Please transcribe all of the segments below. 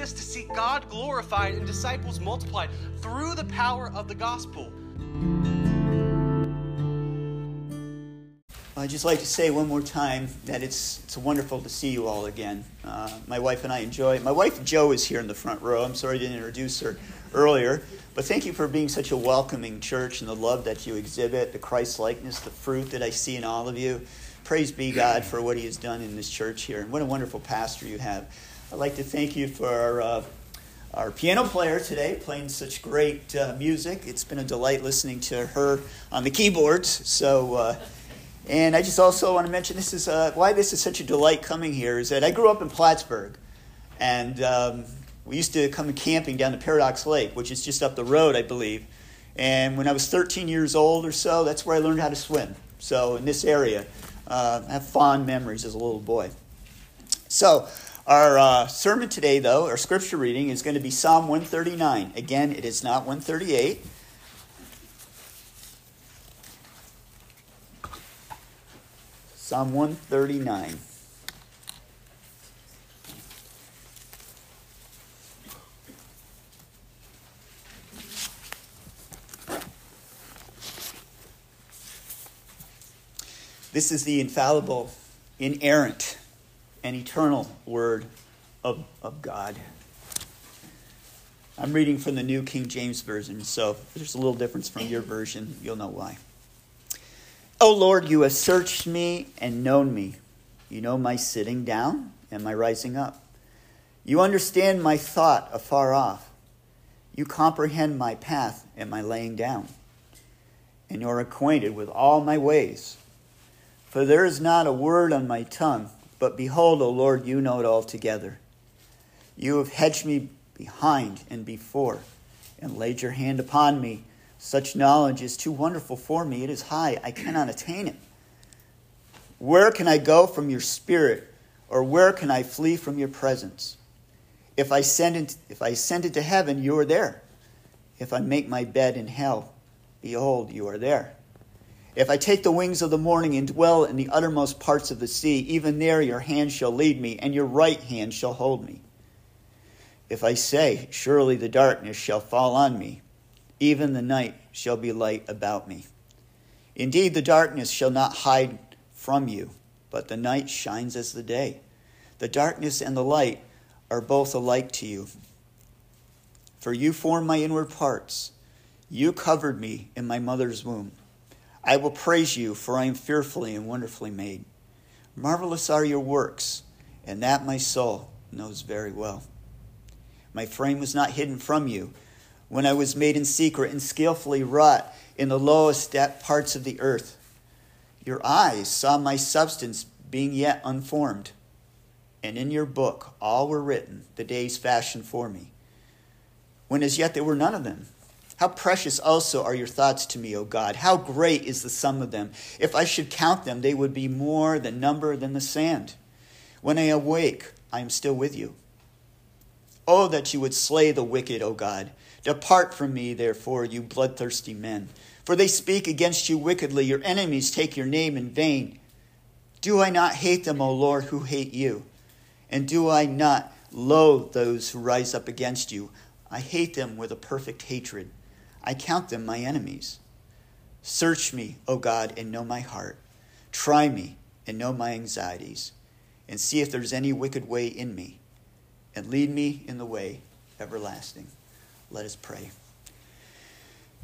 exist to see God glorified and disciples multiplied through the power of the gospel. I'd just like to say one more time that it's, it's wonderful to see you all again. Uh, my wife and I enjoy My wife, Jo, is here in the front row. I'm sorry I didn't introduce her earlier. But thank you for being such a welcoming church and the love that you exhibit, the Christ likeness, the fruit that I see in all of you. Praise be God for what He has done in this church here. And what a wonderful pastor you have. I'd like to thank you for our, uh, our piano player today, playing such great uh, music. It's been a delight listening to her on the keyboards. So, uh, and I just also want to mention this is why this is such a delight coming here is that I grew up in Plattsburgh. And um, we used to come camping down to Paradox Lake, which is just up the road, I believe. And when I was 13 years old or so, that's where I learned how to swim. So in this area, uh, I have fond memories as a little boy. So our uh, sermon today, though, our scripture reading is going to be Psalm 139. Again, it is not 138. Psalm 139. This is the infallible, inerrant, and eternal Word of, of God. I'm reading from the New King James Version, so there's a little difference from your version, you'll know why. O Lord, you have searched me and known me. You know my sitting down and my rising up. You understand my thought afar off. You comprehend my path and my laying down. And you're acquainted with all my ways. For there is not a word on my tongue, but behold, O Lord, you know it altogether. You have hedged me behind and before, and laid your hand upon me. Such knowledge is too wonderful for me. It is high, I cannot attain it. Where can I go from your spirit, or where can I flee from your presence? If I send it, if I ascend into heaven, you are there. If I make my bed in hell, behold, you are there. If I take the wings of the morning and dwell in the uttermost parts of the sea, even there your hand shall lead me, and your right hand shall hold me. If I say, Surely the darkness shall fall on me, even the night shall be light about me. Indeed, the darkness shall not hide from you, but the night shines as the day. The darkness and the light are both alike to you. For you formed my inward parts, you covered me in my mother's womb. I will praise you, for I am fearfully and wonderfully made. Marvelous are your works, and that my soul knows very well. My frame was not hidden from you when I was made in secret and skillfully wrought in the lowest parts of the earth. Your eyes saw my substance being yet unformed, and in your book all were written, the days fashioned for me, when as yet there were none of them. How precious also are your thoughts to me, O God. How great is the sum of them. If I should count them, they would be more than number than the sand. When I awake, I am still with you. Oh, that you would slay the wicked, O God. Depart from me, therefore, you bloodthirsty men. For they speak against you wickedly. Your enemies take your name in vain. Do I not hate them, O Lord, who hate you? And do I not loathe those who rise up against you? I hate them with a perfect hatred. I count them my enemies. Search me, O God, and know my heart. Try me and know my anxieties, and see if there's any wicked way in me, and lead me in the way everlasting. Let us pray.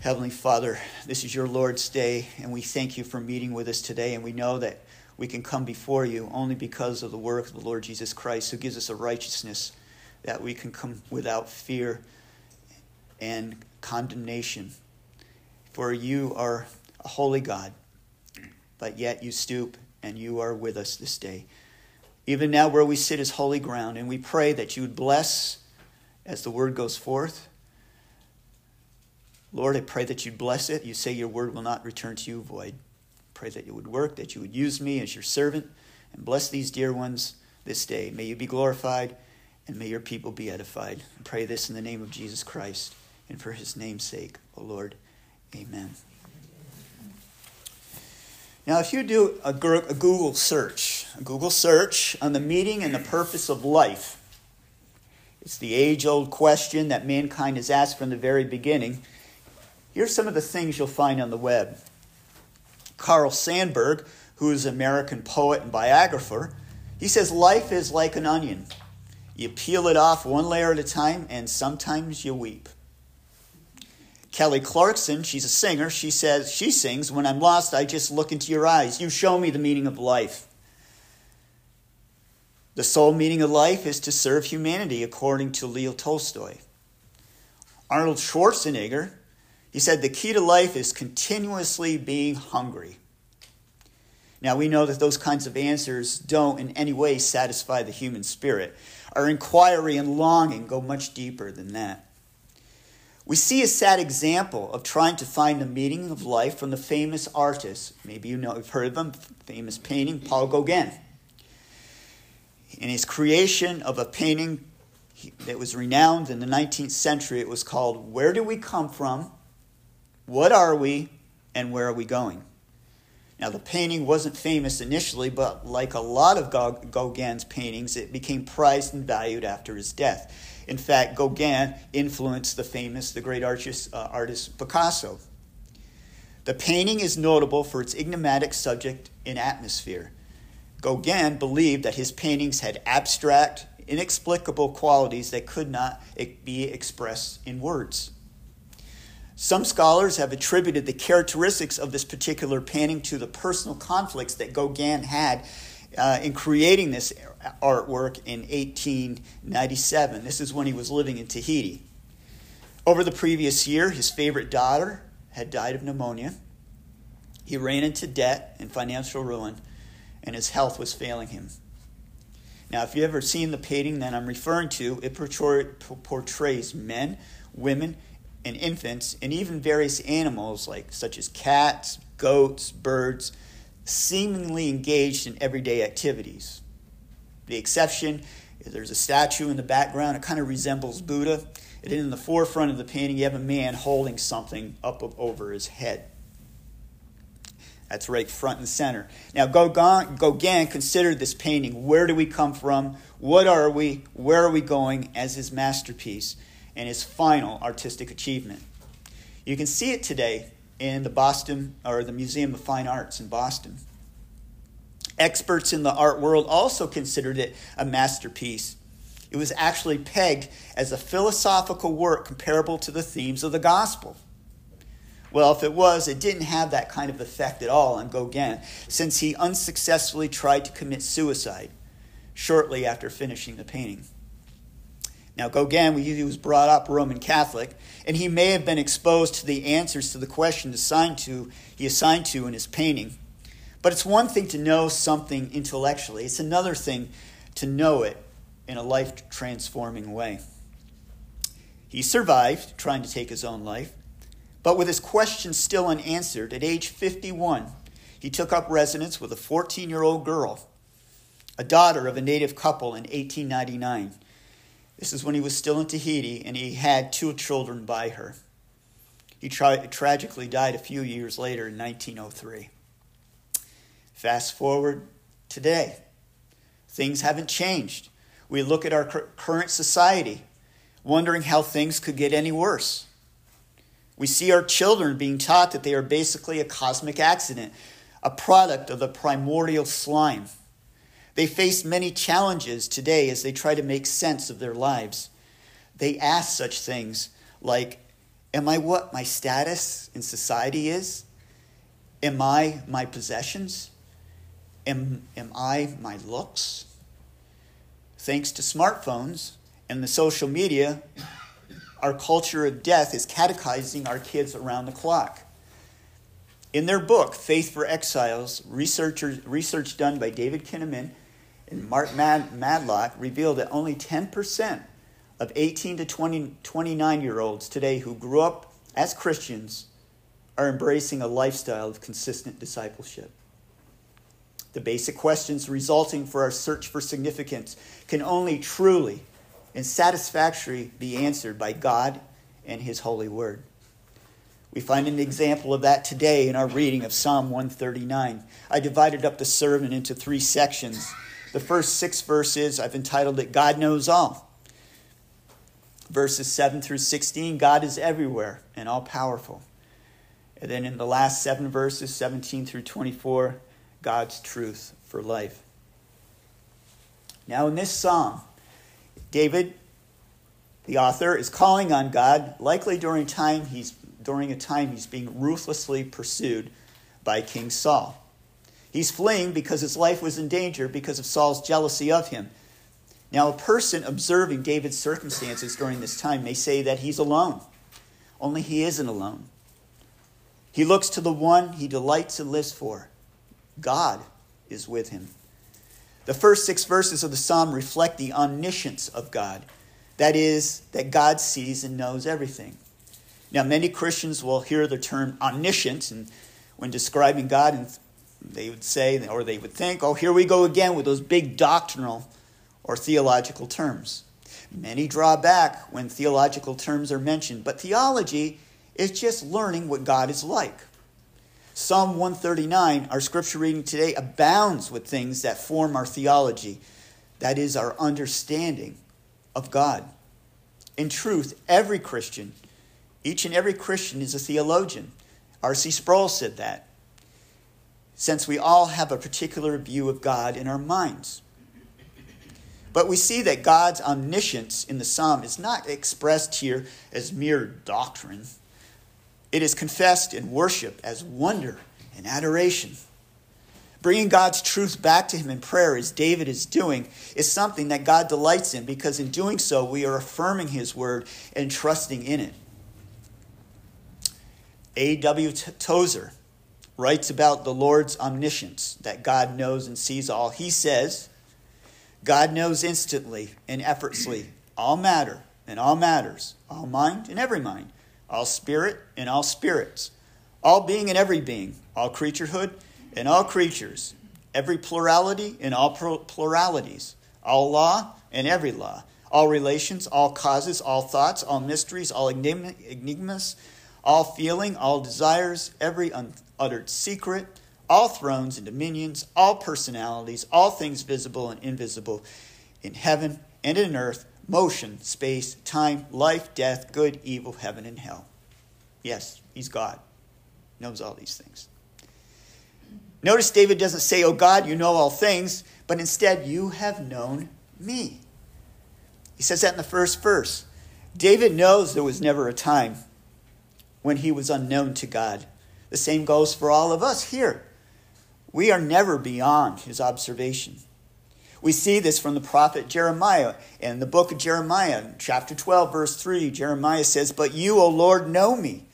Heavenly Father, this is your Lord's day, and we thank you for meeting with us today, and we know that we can come before you only because of the work of the Lord Jesus Christ, who gives us a righteousness that we can come without fear and condemnation. For you are a holy God, but yet you stoop and you are with us this day. Even now, where we sit is holy ground, and we pray that you would bless as the word goes forth. Lord, I pray that you'd bless it. You say your word will not return to you void. Pray that you would work, that you would use me as your servant, and bless these dear ones this day. May you be glorified, and may your people be edified. I pray this in the name of Jesus Christ and for his name's sake, O Lord. Amen. Now, if you do a Google search, a Google search on the meaning and the purpose of life, It's the age old question that mankind has asked from the very beginning. Here's some of the things you'll find on the web. Carl Sandburg, who is an American poet and biographer, he says life is like an onion. You peel it off one layer at a time, and sometimes you weep. Kelly Clarkson, she's a singer. She says, she sings, When I'm lost, I just look into your eyes. You show me the meaning of life. The sole meaning of life is to serve humanity, according to Leo Tolstoy. Arnold Schwarzenegger, he said, the key to life is continuously being hungry. Now, we know that those kinds of answers don't in any way satisfy the human spirit. Our inquiry and longing go much deeper than that. We see a sad example of trying to find the meaning of life from the famous artist. Maybe you know, you've heard of him, famous painting, Paul Gauguin in his creation of a painting that was renowned in the 19th century. It was called Where Do We Come From? What Are We? And Where Are We Going? Now, the painting wasn't famous initially, but like a lot of Gauguin's paintings, it became prized and valued after his death. In fact, Gauguin influenced the famous, the great artist, uh, artist Picasso. The painting is notable for its enigmatic subject and atmosphere. Gauguin believed that his paintings had abstract, inexplicable qualities that could not be expressed in words. Some scholars have attributed the characteristics of this particular painting to the personal conflicts that Gauguin had uh, in creating this artwork in 1897. This is when he was living in Tahiti. Over the previous year, his favorite daughter had died of pneumonia. He ran into debt and financial ruin and his health was failing him. Now, if you've ever seen the painting that I'm referring to, it portrays men, women, and infants, and even various animals like such as cats, goats, birds, seemingly engaged in everyday activities. The exception there's a statue in the background. It kind of resembles Buddha. And in the forefront of the painting, you have a man holding something up over his head. That's right front and center. Now, Gauguin, Gauguin considered this painting, Where Do We Come From? What Are We? Where Are We Going? as his masterpiece and his final artistic achievement. You can see it today in the Boston or the Museum of Fine Arts in Boston. Experts in the art world also considered it a masterpiece. It was actually pegged as a philosophical work comparable to the themes of the gospel. Well, if it was, it didn't have that kind of effect at all on Gauguin, since he unsuccessfully tried to commit suicide shortly after finishing the painting. Now, Gauguin, he was brought up Roman Catholic, and he may have been exposed to the answers to the questions assigned to, he assigned to in his painting. But it's one thing to know something intellectually, it's another thing to know it in a life transforming way. He survived trying to take his own life, but with his questions still unanswered, at age 51, he took up residence with a 14 year old girl, a daughter of a native couple in 1899. This is when he was still in Tahiti and he had two children by her. He tra- tragically died a few years later in 1903. Fast forward today, things haven't changed. We look at our current society, wondering how things could get any worse. We see our children being taught that they are basically a cosmic accident, a product of the primordial slime. They face many challenges today as they try to make sense of their lives. They ask such things like Am I what my status in society is? Am I my possessions? Am, am I my looks? Thanks to smartphones and the social media, our culture of death is catechizing our kids around the clock. In their book, Faith for Exiles, research done by David Kinnaman and Mark Mad- Matlock revealed that only 10% of 18 to 20, 29 year olds today who grew up as Christians are embracing a lifestyle of consistent discipleship. The basic questions resulting for our search for significance can only truly and satisfactorily be answered by God and His holy word. We find an example of that today in our reading of Psalm 139. I divided up the sermon into three sections. The first six verses, I've entitled it God Knows All. verses 7 through 16, God is everywhere and all powerful. And then in the last seven verses, 17 through 24, God's truth for life. Now, in this psalm, David, the author, is calling on God, likely during time he's during a time he's being ruthlessly pursued by King Saul. He's fleeing because his life was in danger because of Saul's jealousy of him. Now, a person observing David's circumstances during this time may say that he's alone. Only he isn't alone. He looks to the one he delights and lives for. God is with him. The first six verses of the psalm reflect the omniscience of God. That is, that God sees and knows everything. Now, many Christians will hear the term omniscient, and when describing God, and they would say, or they would think, oh, here we go again with those big doctrinal or theological terms. Many draw back when theological terms are mentioned, but theology is just learning what God is like. Psalm 139, our scripture reading today, abounds with things that form our theology. That is, our understanding of God. In truth, every Christian, each and every Christian is a theologian. R.C. Sproul said that. Since we all have a particular view of God in our minds. But we see that God's omniscience in the psalm is not expressed here as mere doctrine it is confessed in worship as wonder and adoration. Bringing God's truth back to Him in prayer, as David is doing, is something that God delights in because in doing so, we are affirming His word and trusting in it. A.W. Tozer writes about the Lord's omniscience, that God knows and sees all. He says, God knows instantly and effortlessly all matter and all matters, all mind and every mind all spirit and all spirits, all being and every being, all creaturehood and all creatures, every plurality and all pluralities, all law and every law, all relations, all causes, all thoughts, all mysteries, all enigmas, all feeling, all desires, every unuttered secret, all thrones and dominions, all personalities, all things visible and invisible, in heaven and in earth motion, space, time, life, death, good, evil, heaven, and hell. Yes, he's God. Knows all these things. Notice David doesn't say, Oh God, you know all things, but instead, you have known me. He says that in the first verse. David knows there was never a time when he was unknown to God. The same goes for all of us here. We are never beyond his observation. We see this from the prophet Jeremiah. In the book of Jeremiah, chapter 12, verse 3, Jeremiah says, But you, O Lord, know me.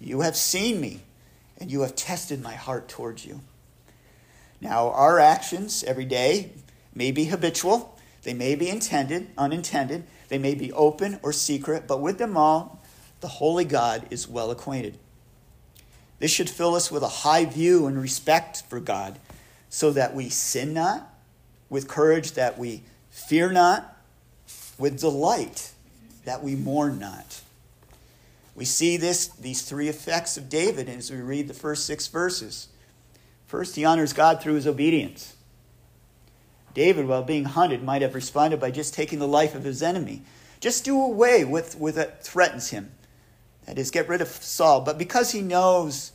You have seen me, and you have tested my heart towards you. Now, our actions every day may be habitual, they may be intended, unintended, they may be open or secret, but with them all, the Holy God is well acquainted. This should fill us with a high view and respect for God so that we sin not with courage that we fear not, with delight that we mourn not. We see this, these three effects of David as we read the first six verses. First, he honors God through his obedience. David, while being hunted, might have responded by just taking the life of his enemy. Just do away with, with what threatens him. That is, get rid of Saul. But because he knows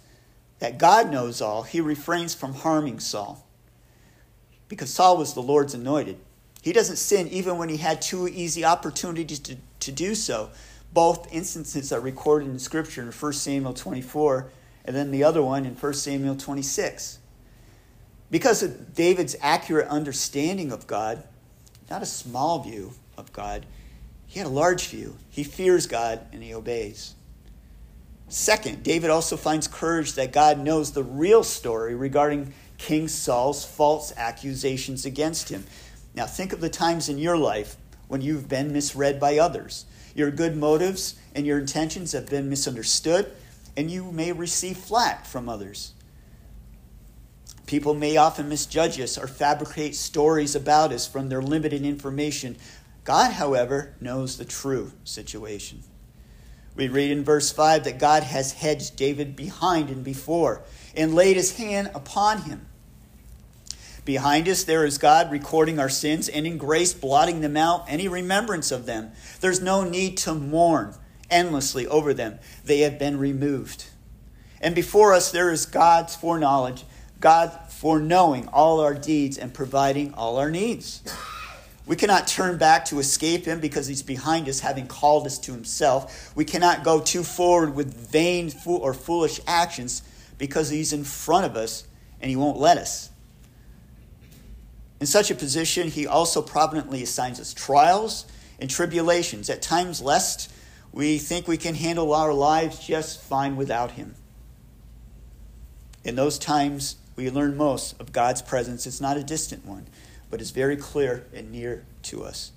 that God knows all, he refrains from harming Saul because Saul was the Lord's anointed. He doesn't sin even when he had two easy opportunities to, to do so. Both instances are recorded in Scripture in 1 Samuel 24 and then the other one in 1 Samuel 26. Because of David's accurate understanding of God, not a small view of God, he had a large view. He fears God and he obeys. Second, David also finds courage that God knows the real story regarding King Saul's false accusations against him. Now, think of the times in your life when you've been misread by others. Your good motives and your intentions have been misunderstood, and you may receive flack from others. People may often misjudge us or fabricate stories about us from their limited information. God, however, knows the true situation. We read in verse 5 that God has hedged David behind and before and laid his hand upon him. Behind us, there is God recording our sins and in grace blotting them out, any remembrance of them. There's no need to mourn endlessly over them. They have been removed. And before us, there is God's foreknowledge, God foreknowing all our deeds and providing all our needs. We cannot turn back to escape him because he's behind us, having called us to himself. We cannot go too forward with vain or foolish actions because he's in front of us and he won't let us. In such a position, he also providently assigns us trials and tribulations, at times lest we think we can handle our lives just fine without him. In those times, we learn most of God's presence. It's not a distant one but is very clear and near to us.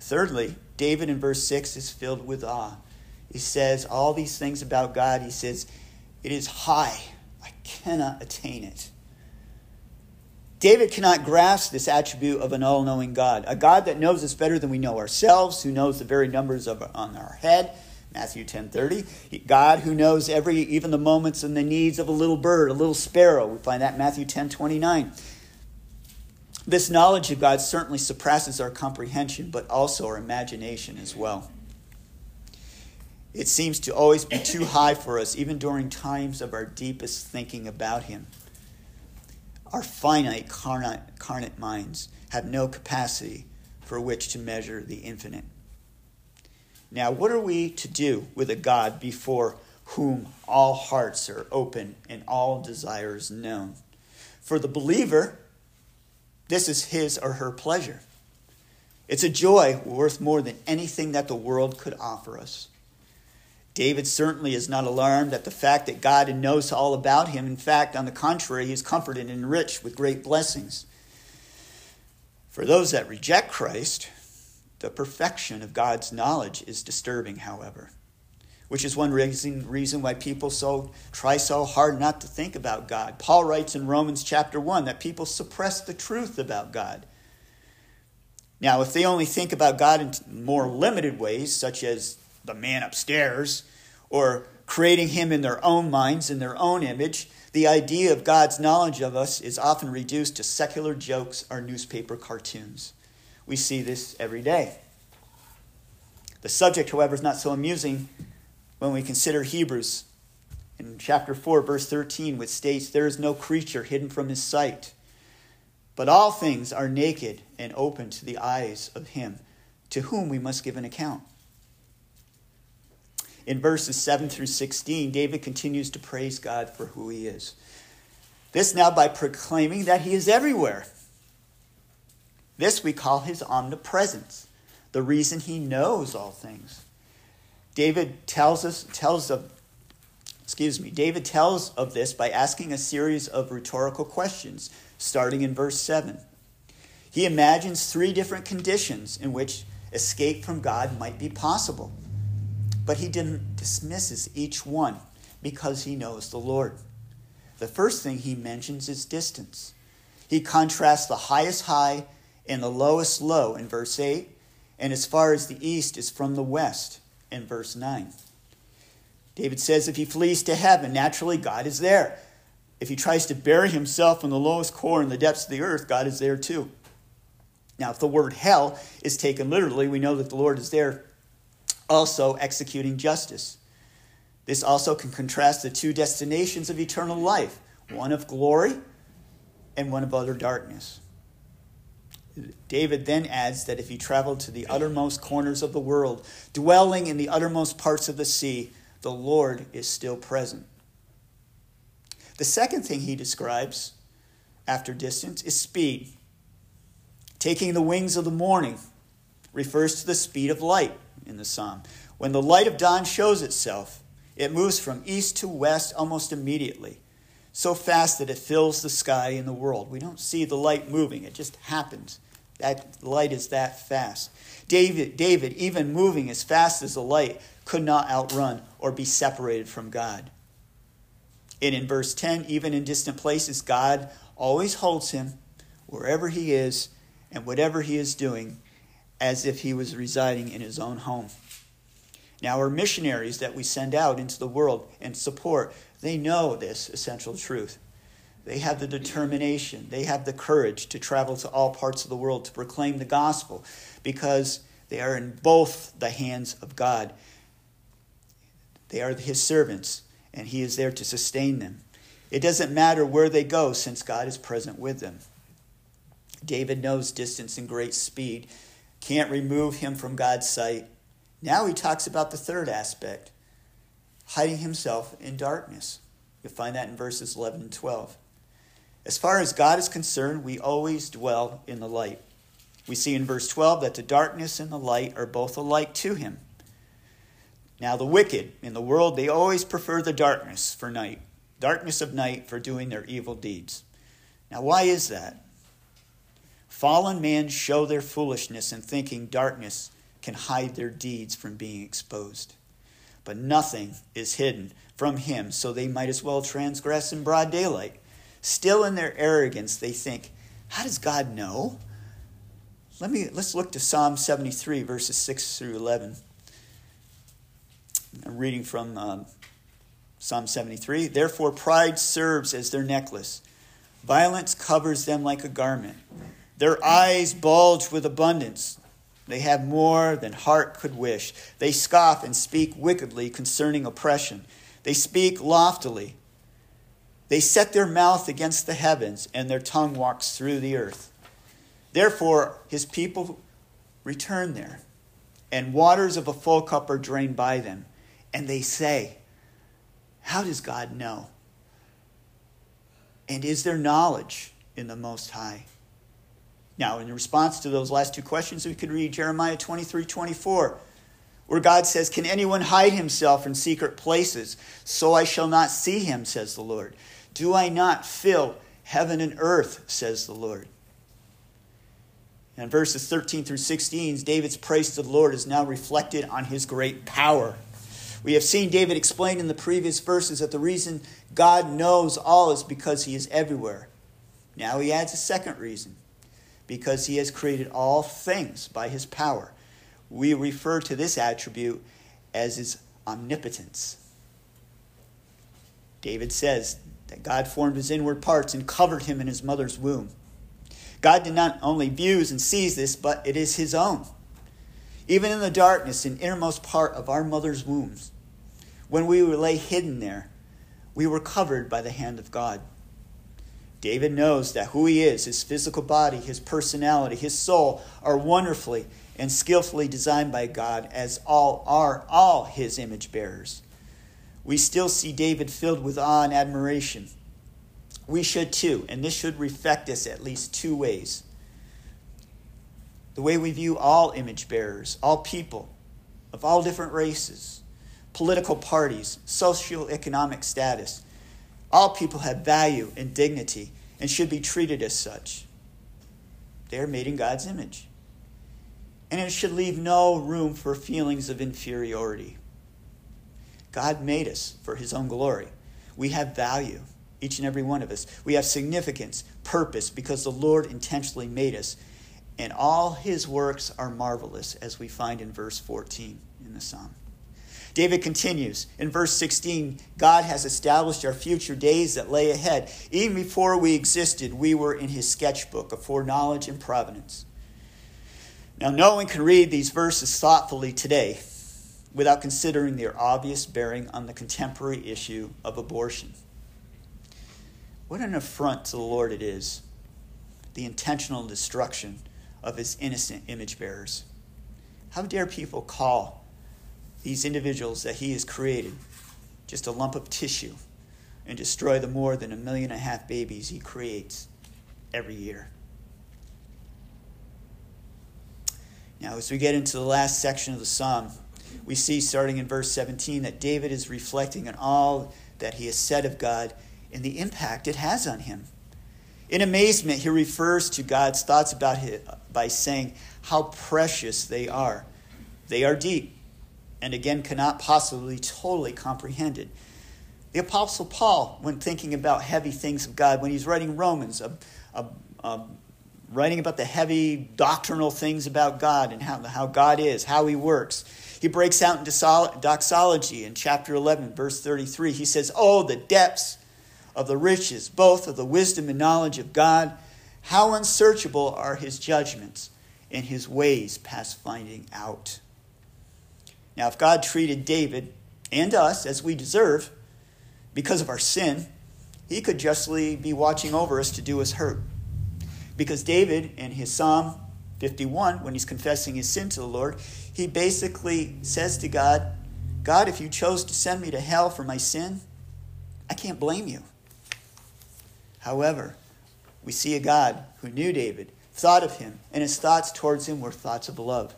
Thirdly, David in verse 6 is filled with awe. He says all these things about God. He says, It is high, I cannot attain it. David cannot grasp this attribute of an all knowing God, a God that knows us better than we know ourselves, who knows the very numbers of, on our head, Matthew 10:30. God who knows every even the moments and the needs of a little bird, a little sparrow. We find that Matthew 10:29. This knowledge of God certainly surpasses our comprehension, but also our imagination as well. It seems to always be too high for us, even during times of our deepest thinking about Him. Our finite, carnate, carnate minds have no capacity for which to measure the infinite. Now, what are we to do with a God before whom all hearts are open and all desires known? For the believer, this is his or her pleasure. It's a joy worth more than anything that the world could offer us. David certainly is not alarmed at the fact that God knows all about him. In fact, on the contrary, he is comforted and enriched with great blessings. For those that reject Christ, the perfection of God's knowledge is disturbing, however, which is one reason, reason why people so try so hard not to think about God. Paul writes in Romans chapter 1 that people suppress the truth about God. Now, if they only think about God in more limited ways, such as the man upstairs, or creating him in their own minds, in their own image, the idea of God's knowledge of us is often reduced to secular jokes or newspaper cartoons. We see this every day. The subject, however, is not so amusing when we consider Hebrews in chapter 4, verse 13, which states, There is no creature hidden from his sight, but all things are naked and open to the eyes of him to whom we must give an account. In verses 7 through 16, David continues to praise God for who he is. This now by proclaiming that he is everywhere this we call his omnipresence, the reason he knows all things. David tells us tells of excuse me, David tells of this by asking a series of rhetorical questions, starting in verse 7. He imagines three different conditions in which escape from God might be possible. But he dismisses each one because he knows the Lord. The first thing he mentions is distance. He contrasts the highest high and the lowest low in verse 8, and as far as the east is from the west in verse 9. David says if he flees to heaven, naturally God is there. If he tries to bury himself in the lowest core in the depths of the earth, God is there too. Now, if the word hell is taken literally, we know that the Lord is there also executing justice. This also can contrast the two destinations of eternal life one of glory and one of utter darkness. David then adds that if he traveled to the uttermost corners of the world, dwelling in the uttermost parts of the sea, the Lord is still present. The second thing he describes after distance is speed. Taking the wings of the morning refers to the speed of light in the psalm. When the light of dawn shows itself, it moves from east to west almost immediately so fast that it fills the sky and the world. We don't see the light moving, it just happens. That light is that fast. David, David, even moving as fast as the light, could not outrun or be separated from God. And in verse 10, even in distant places, God always holds him wherever he is and whatever he is doing as if he was residing in his own home. Now, our missionaries that we send out into the world and support, they know this essential truth. They have the determination, they have the courage to travel to all parts of the world to proclaim the gospel because they are in both the hands of God. They are his servants, and he is there to sustain them. It doesn't matter where they go since God is present with them. David knows distance and great speed can't remove him from God's sight. Now he talks about the third aspect hiding himself in darkness. You'll find that in verses 11 and 12. As far as God is concerned, we always dwell in the light. We see in verse 12 that the darkness and the light are both alike to him. Now, the wicked in the world, they always prefer the darkness for night, darkness of night for doing their evil deeds. Now, why is that? Fallen men show their foolishness in thinking darkness can hide their deeds from being exposed. But nothing is hidden from him, so they might as well transgress in broad daylight. Still in their arrogance, they think, How does God know? Let me, let's look to Psalm 73, verses 6 through 11. I'm reading from um, Psalm 73. Therefore, pride serves as their necklace, violence covers them like a garment. Their eyes bulge with abundance. They have more than heart could wish. They scoff and speak wickedly concerning oppression. They speak loftily. They set their mouth against the heavens, and their tongue walks through the earth. Therefore, his people return there, and waters of a full cup are drained by them. And they say, How does God know? And is there knowledge in the Most High? Now, in response to those last two questions, we could read Jeremiah 23 24, where God says, Can anyone hide himself in secret places? So I shall not see him, says the Lord. Do I not fill heaven and earth, says the Lord? And verses 13 through 16, David's praise to the Lord is now reflected on his great power. We have seen David explain in the previous verses that the reason God knows all is because he is everywhere. Now he adds a second reason because he has created all things by his power. We refer to this attribute as his omnipotence. David says, that God formed his inward parts and covered him in his mother's womb. God did not only views and sees this, but it is his own. Even in the darkness and innermost part of our mother's wombs, when we lay hidden there, we were covered by the hand of God. David knows that who he is, his physical body, his personality, his soul, are wonderfully and skillfully designed by God, as all are all his image bearers we still see David filled with awe and admiration. We should too, and this should reflect us at least two ways. The way we view all image bearers, all people of all different races, political parties, socioeconomic status. All people have value and dignity and should be treated as such. They are made in God's image. And it should leave no room for feelings of inferiority. God made us for his own glory. We have value, each and every one of us. We have significance, purpose, because the Lord intentionally made us. And all his works are marvelous, as we find in verse 14 in the psalm. David continues in verse 16 God has established our future days that lay ahead. Even before we existed, we were in his sketchbook of foreknowledge and providence. Now, no one can read these verses thoughtfully today without considering their obvious bearing on the contemporary issue of abortion. What an affront to the Lord it is, the intentional destruction of his innocent image bearers. How dare people call these individuals that he has created just a lump of tissue and destroy the more than a million and a half babies he creates every year? Now, as we get into the last section of the psalm, we see starting in verse 17 that David is reflecting on all that he has said of God and the impact it has on him. In amazement, he refers to God's thoughts about him by saying how precious they are. They are deep, and again, cannot possibly totally comprehended. The Apostle Paul, when thinking about heavy things of God, when he's writing Romans, a, a, a, writing about the heavy doctrinal things about God and how, how God is, how he works, he breaks out into doxology in chapter 11, verse 33. He says, Oh, the depths, of the riches, both of the wisdom and knowledge of God. How unsearchable are his judgments, and his ways past finding out. Now, if God treated David and us as we deserve because of our sin, he could justly be watching over us to do us hurt. Because David, in his Psalm 51, when he's confessing his sin to the Lord, he basically says to God, God, if you chose to send me to hell for my sin, I can't blame you. However, we see a God who knew David, thought of him, and his thoughts towards him were thoughts of love.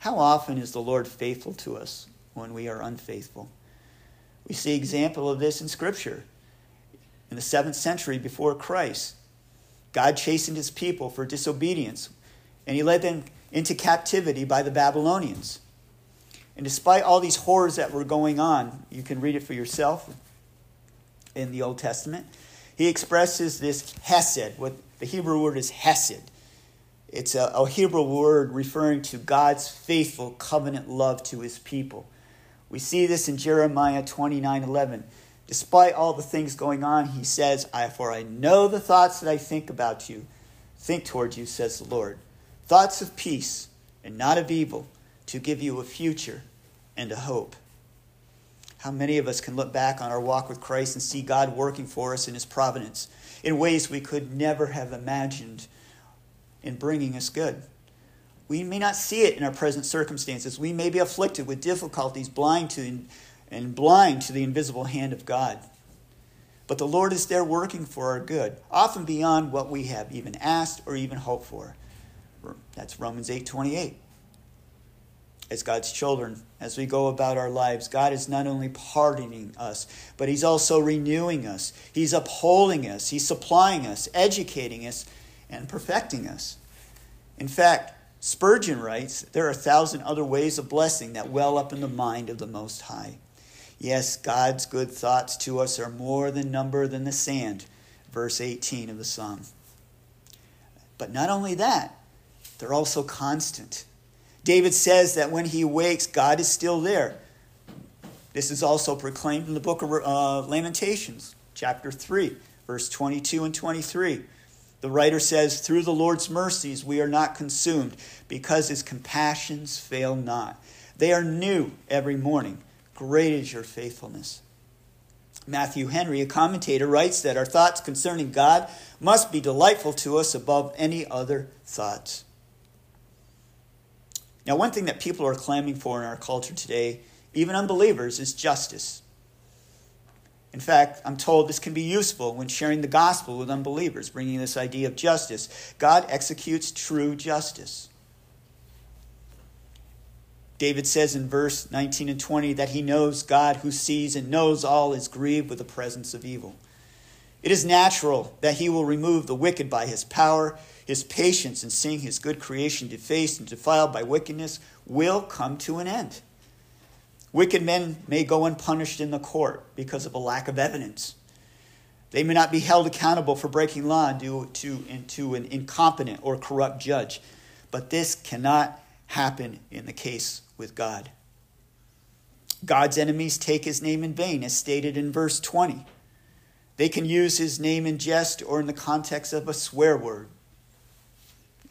How often is the Lord faithful to us when we are unfaithful? We see example of this in Scripture. In the seventh century before Christ, God chastened his people for disobedience, and he led them into captivity by the Babylonians. And despite all these horrors that were going on, you can read it for yourself in the Old Testament. He expresses this hesed. What the Hebrew word is hesed. It's a, a Hebrew word referring to God's faithful covenant love to his people. We see this in Jeremiah 29 11. Despite all the things going on, he says, I, For I know the thoughts that I think about you, think toward you, says the Lord. Thoughts of peace and not of evil, to give you a future and a hope. How many of us can look back on our walk with Christ and see God working for us in His providence in ways we could never have imagined in bringing us good? We may not see it in our present circumstances. We may be afflicted with difficulties, blind to and blind to the invisible hand of God. But the Lord is there working for our good, often beyond what we have even asked or even hoped for. That's Romans 8 28 as God's children, as we go about our lives, God is not only pardoning us, but He's also renewing us. He's upholding us. He's supplying us, educating us, and perfecting us. In fact, Spurgeon writes, There are a thousand other ways of blessing that well up in the mind of the Most High. Yes, God's good thoughts to us are more than number than the sand. Verse 18 of the Psalm. But not only that, they're also constant. David says that when he wakes, God is still there. This is also proclaimed in the book of uh, Lamentations, chapter 3, verse 22 and 23. The writer says, Through the Lord's mercies we are not consumed, because his compassions fail not. They are new every morning. Great is your faithfulness. Matthew Henry, a commentator, writes that our thoughts concerning God must be delightful to us above any other thoughts. Now, one thing that people are clamoring for in our culture today, even unbelievers, is justice. In fact, I'm told this can be useful when sharing the gospel with unbelievers, bringing this idea of justice. God executes true justice. David says in verse 19 and 20 that he knows God who sees and knows all is grieved with the presence of evil. It is natural that he will remove the wicked by his power his patience in seeing his good creation defaced and defiled by wickedness will come to an end. Wicked men may go unpunished in the court because of a lack of evidence. They may not be held accountable for breaking law due to, to an incompetent or corrupt judge. But this cannot happen in the case with God. God's enemies take his name in vain, as stated in verse 20. They can use his name in jest or in the context of a swear word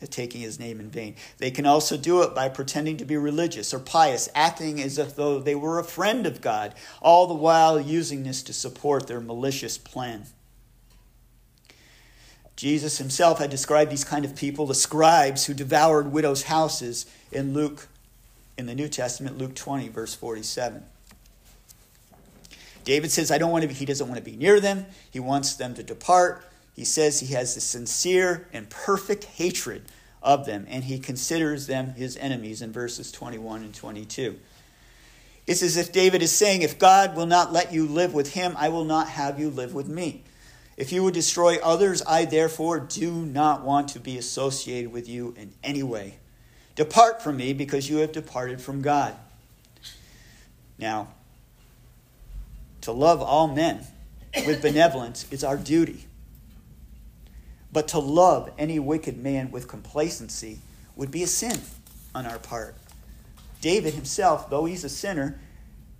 taking his name in vain. They can also do it by pretending to be religious or pious, acting as if though they were a friend of God, all the while using this to support their malicious plan. Jesus himself had described these kind of people, the scribes who devoured widows' houses in Luke in the New Testament, Luke 20 verse 47. David says I don't want to be, he doesn't want to be near them. He wants them to depart he says he has a sincere and perfect hatred of them, and he considers them his enemies in verses 21 and 22. It's as if David is saying, If God will not let you live with him, I will not have you live with me. If you would destroy others, I therefore do not want to be associated with you in any way. Depart from me because you have departed from God. Now, to love all men with benevolence is our duty. But to love any wicked man with complacency would be a sin on our part. David himself, though he's a sinner,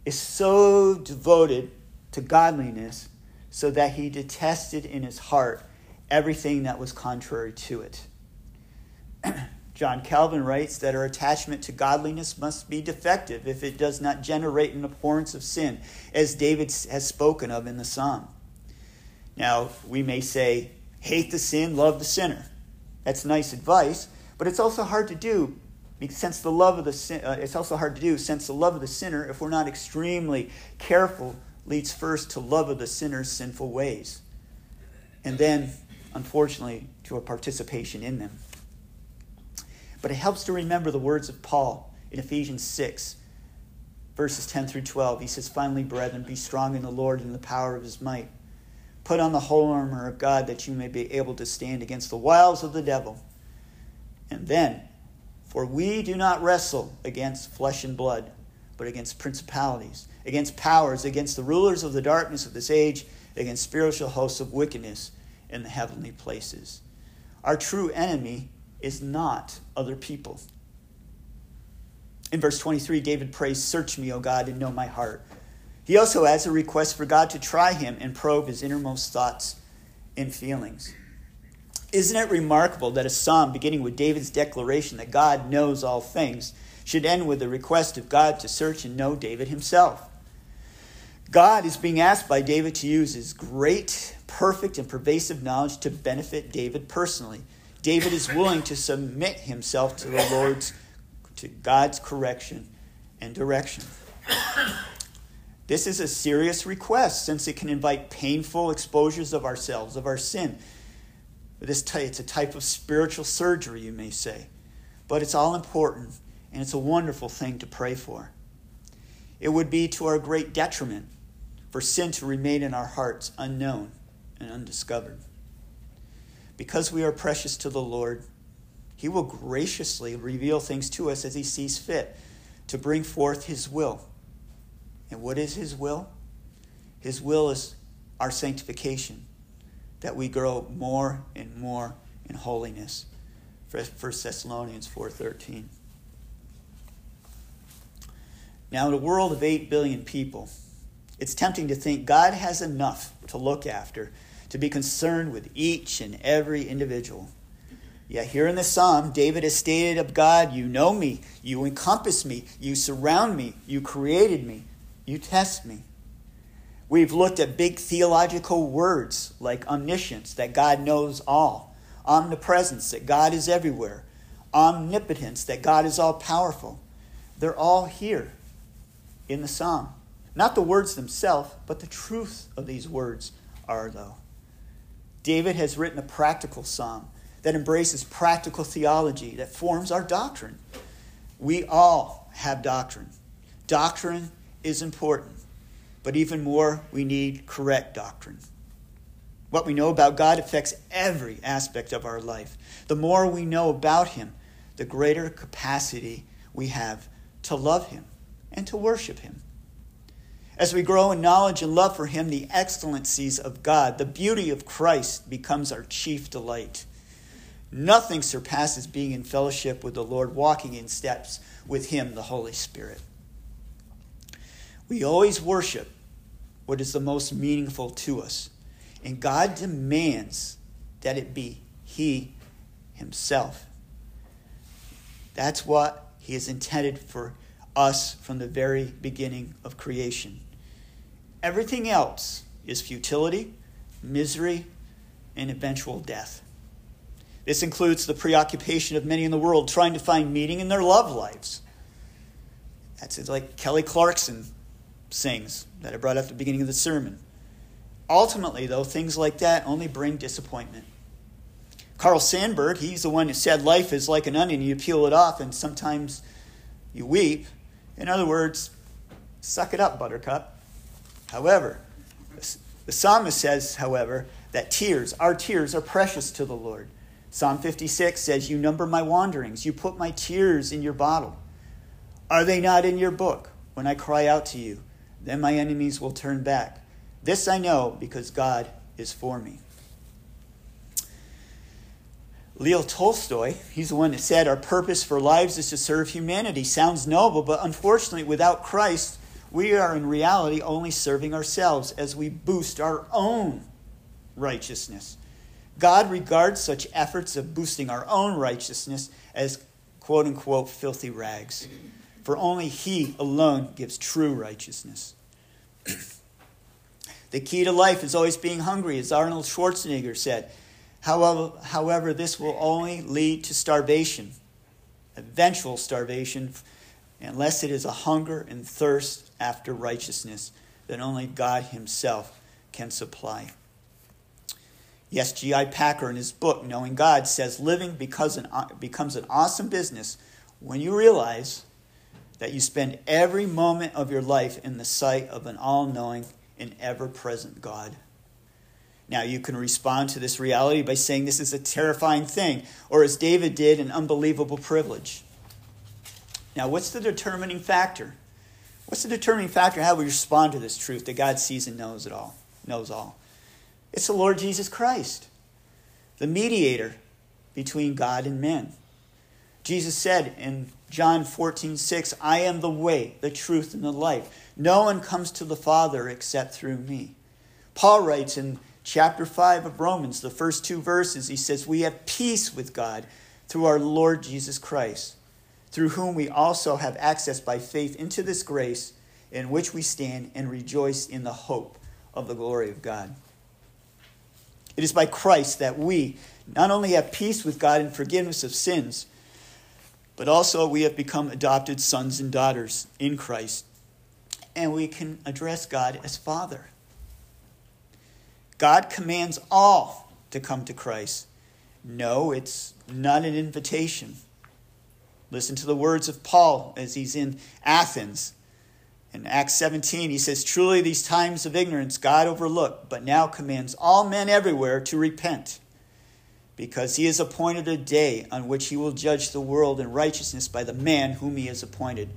is so devoted to godliness so that he detested in his heart everything that was contrary to it. John Calvin writes that our attachment to godliness must be defective if it does not generate an abhorrence of sin, as David has spoken of in the psalm. Now, we may say, hate the sin, love the sinner. That's nice advice, but it's also hard to do since the love of the sin, uh, it's also hard to do since the love of the sinner, if we're not extremely careful, leads first to love of the sinner's sinful ways, and then, unfortunately, to a participation in them. But it helps to remember the words of Paul in Ephesians 6, verses 10 through 12. He says, Finally, brethren, be strong in the Lord and in the power of his might. Put on the whole armor of God that you may be able to stand against the wiles of the devil. And then, for we do not wrestle against flesh and blood, but against principalities, against powers, against the rulers of the darkness of this age, against spiritual hosts of wickedness in the heavenly places. Our true enemy is not other people. In verse 23, David prays, Search me, O God, and know my heart. He also has a request for God to try him and probe his innermost thoughts and feelings. Isn't it remarkable that a psalm beginning with David's declaration that God knows all things should end with a request of God to search and know David himself? God is being asked by David to use his great, perfect, and pervasive knowledge to benefit David personally. David is willing to submit himself to the Lord's, to God's correction and direction. This is a serious request since it can invite painful exposures of ourselves, of our sin. This it's a type of spiritual surgery, you may say. But it's all important, and it's a wonderful thing to pray for. It would be to our great detriment for sin to remain in our hearts unknown and undiscovered. Because we are precious to the Lord, He will graciously reveal things to us as He sees fit to bring forth His will and what is His will? His will is our sanctification, that we grow more and more in holiness. 1 Thessalonians 4.13. Now, in a world of 8 billion people, it's tempting to think God has enough to look after, to be concerned with each and every individual. Yet here in the psalm, David has stated of God, You know me, you encompass me, you surround me, you created me, you test me. We've looked at big theological words like omniscience, that God knows all, omnipresence, that God is everywhere, omnipotence, that God is all powerful. They're all here in the psalm. Not the words themselves, but the truth of these words are, though. David has written a practical psalm that embraces practical theology that forms our doctrine. We all have doctrine. Doctrine is important, but even more, we need correct doctrine. What we know about God affects every aspect of our life. The more we know about Him, the greater capacity we have to love Him and to worship Him. As we grow in knowledge and love for Him, the excellencies of God, the beauty of Christ becomes our chief delight. Nothing surpasses being in fellowship with the Lord, walking in steps with Him, the Holy Spirit. We always worship what is the most meaningful to us. And God demands that it be He Himself. That's what He has intended for us from the very beginning of creation. Everything else is futility, misery, and eventual death. This includes the preoccupation of many in the world trying to find meaning in their love lives. That's like Kelly Clarkson sings that I brought up at the beginning of the sermon. Ultimately, though, things like that only bring disappointment. Carl Sandburg, he's the one who said life is like an onion. You peel it off and sometimes you weep. In other words, suck it up, buttercup. However, the psalmist says, however, that tears, our tears, are precious to the Lord. Psalm 56 says, You number my wanderings, you put my tears in your bottle. Are they not in your book when I cry out to you? Then my enemies will turn back. This I know because God is for me. Leo Tolstoy, he's the one that said, Our purpose for lives is to serve humanity. Sounds noble, but unfortunately, without Christ, we are in reality only serving ourselves as we boost our own righteousness. God regards such efforts of boosting our own righteousness as quote unquote filthy rags, for only He alone gives true righteousness. the key to life is always being hungry, as Arnold Schwarzenegger said. However, however, this will only lead to starvation, eventual starvation, unless it is a hunger and thirst after righteousness that only God Himself can supply. Yes, J.I. Packer in his book, Knowing God, says living becomes an, becomes an awesome business when you realize that you spend every moment of your life in the sight of an all knowing and ever present God. Now, you can respond to this reality by saying this is a terrifying thing, or as David did, an unbelievable privilege. Now, what's the determining factor? What's the determining factor how we respond to this truth that God sees and knows it all, knows all? It's the Lord Jesus Christ, the mediator between God and men. Jesus said in John 14, 6, I am the way, the truth, and the life. No one comes to the Father except through me. Paul writes in chapter 5 of Romans, the first two verses, he says, We have peace with God through our Lord Jesus Christ, through whom we also have access by faith into this grace in which we stand and rejoice in the hope of the glory of God. It is by Christ that we not only have peace with God and forgiveness of sins, but also we have become adopted sons and daughters in Christ, and we can address God as Father. God commands all to come to Christ. No, it's not an invitation. Listen to the words of Paul as he's in Athens. In Acts 17, he says, Truly, these times of ignorance God overlooked, but now commands all men everywhere to repent, because he has appointed a day on which he will judge the world in righteousness by the man whom he has appointed.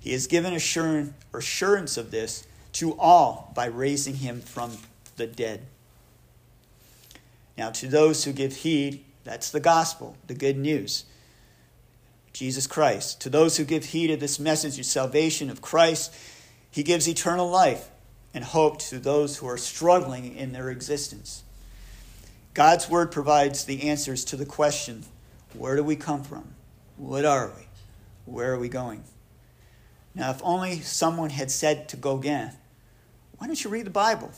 He has given assurance of this to all by raising him from the dead. Now, to those who give heed, that's the gospel, the good news. Jesus Christ. To those who give heed to this message of salvation of Christ, he gives eternal life and hope to those who are struggling in their existence. God's word provides the answers to the question where do we come from? What are we? Where are we going? Now, if only someone had said to Gauguin, why don't you read the Bible?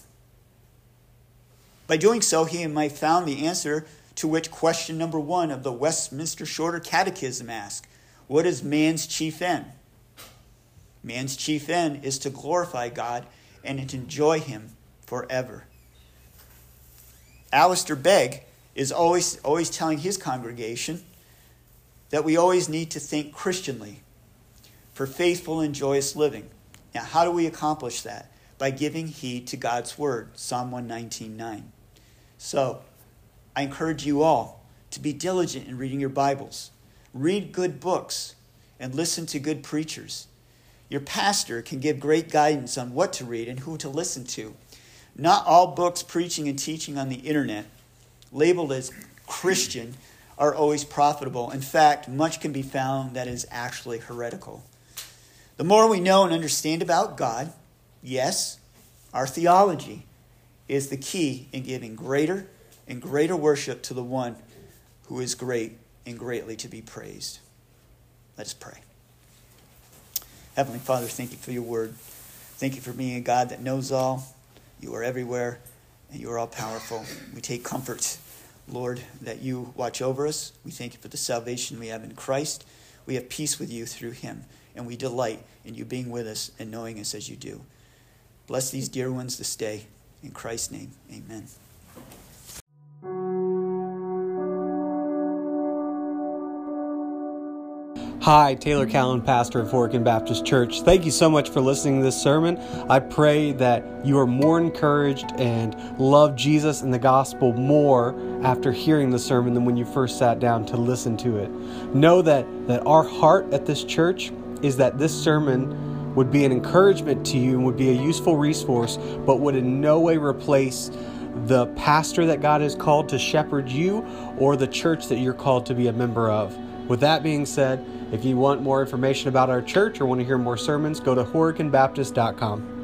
By doing so, he might found the answer to which question number one of the Westminster Shorter Catechism asks What is man's chief end? Man's chief end is to glorify God and to enjoy Him forever. Alistair Begg is always, always telling his congregation that we always need to think Christianly for faithful and joyous living. Now, how do we accomplish that? By giving heed to God's word, Psalm 119.9. So, I encourage you all to be diligent in reading your Bibles. Read good books and listen to good preachers. Your pastor can give great guidance on what to read and who to listen to. Not all books preaching and teaching on the internet, labeled as Christian, are always profitable. In fact, much can be found that is actually heretical. The more we know and understand about God, yes, our theology is the key in giving greater and greater worship to the one who is great and greatly to be praised. Let us pray. Heavenly Father, thank you for your word. Thank you for being a God that knows all. You are everywhere and you are all powerful. We take comfort, Lord, that you watch over us. We thank you for the salvation we have in Christ. We have peace with you through him, and we delight in you being with us and knowing us as you do. Bless these dear ones this day. In Christ's name, amen. Hi, Taylor Callan, pastor of Horicon Baptist Church. Thank you so much for listening to this sermon. I pray that you are more encouraged and love Jesus and the gospel more after hearing the sermon than when you first sat down to listen to it. Know that, that our heart at this church is that this sermon would be an encouragement to you and would be a useful resource, but would in no way replace the pastor that God has called to shepherd you or the church that you're called to be a member of. With that being said, if you want more information about our church or want to hear more sermons, go to HoriconBaptist.com.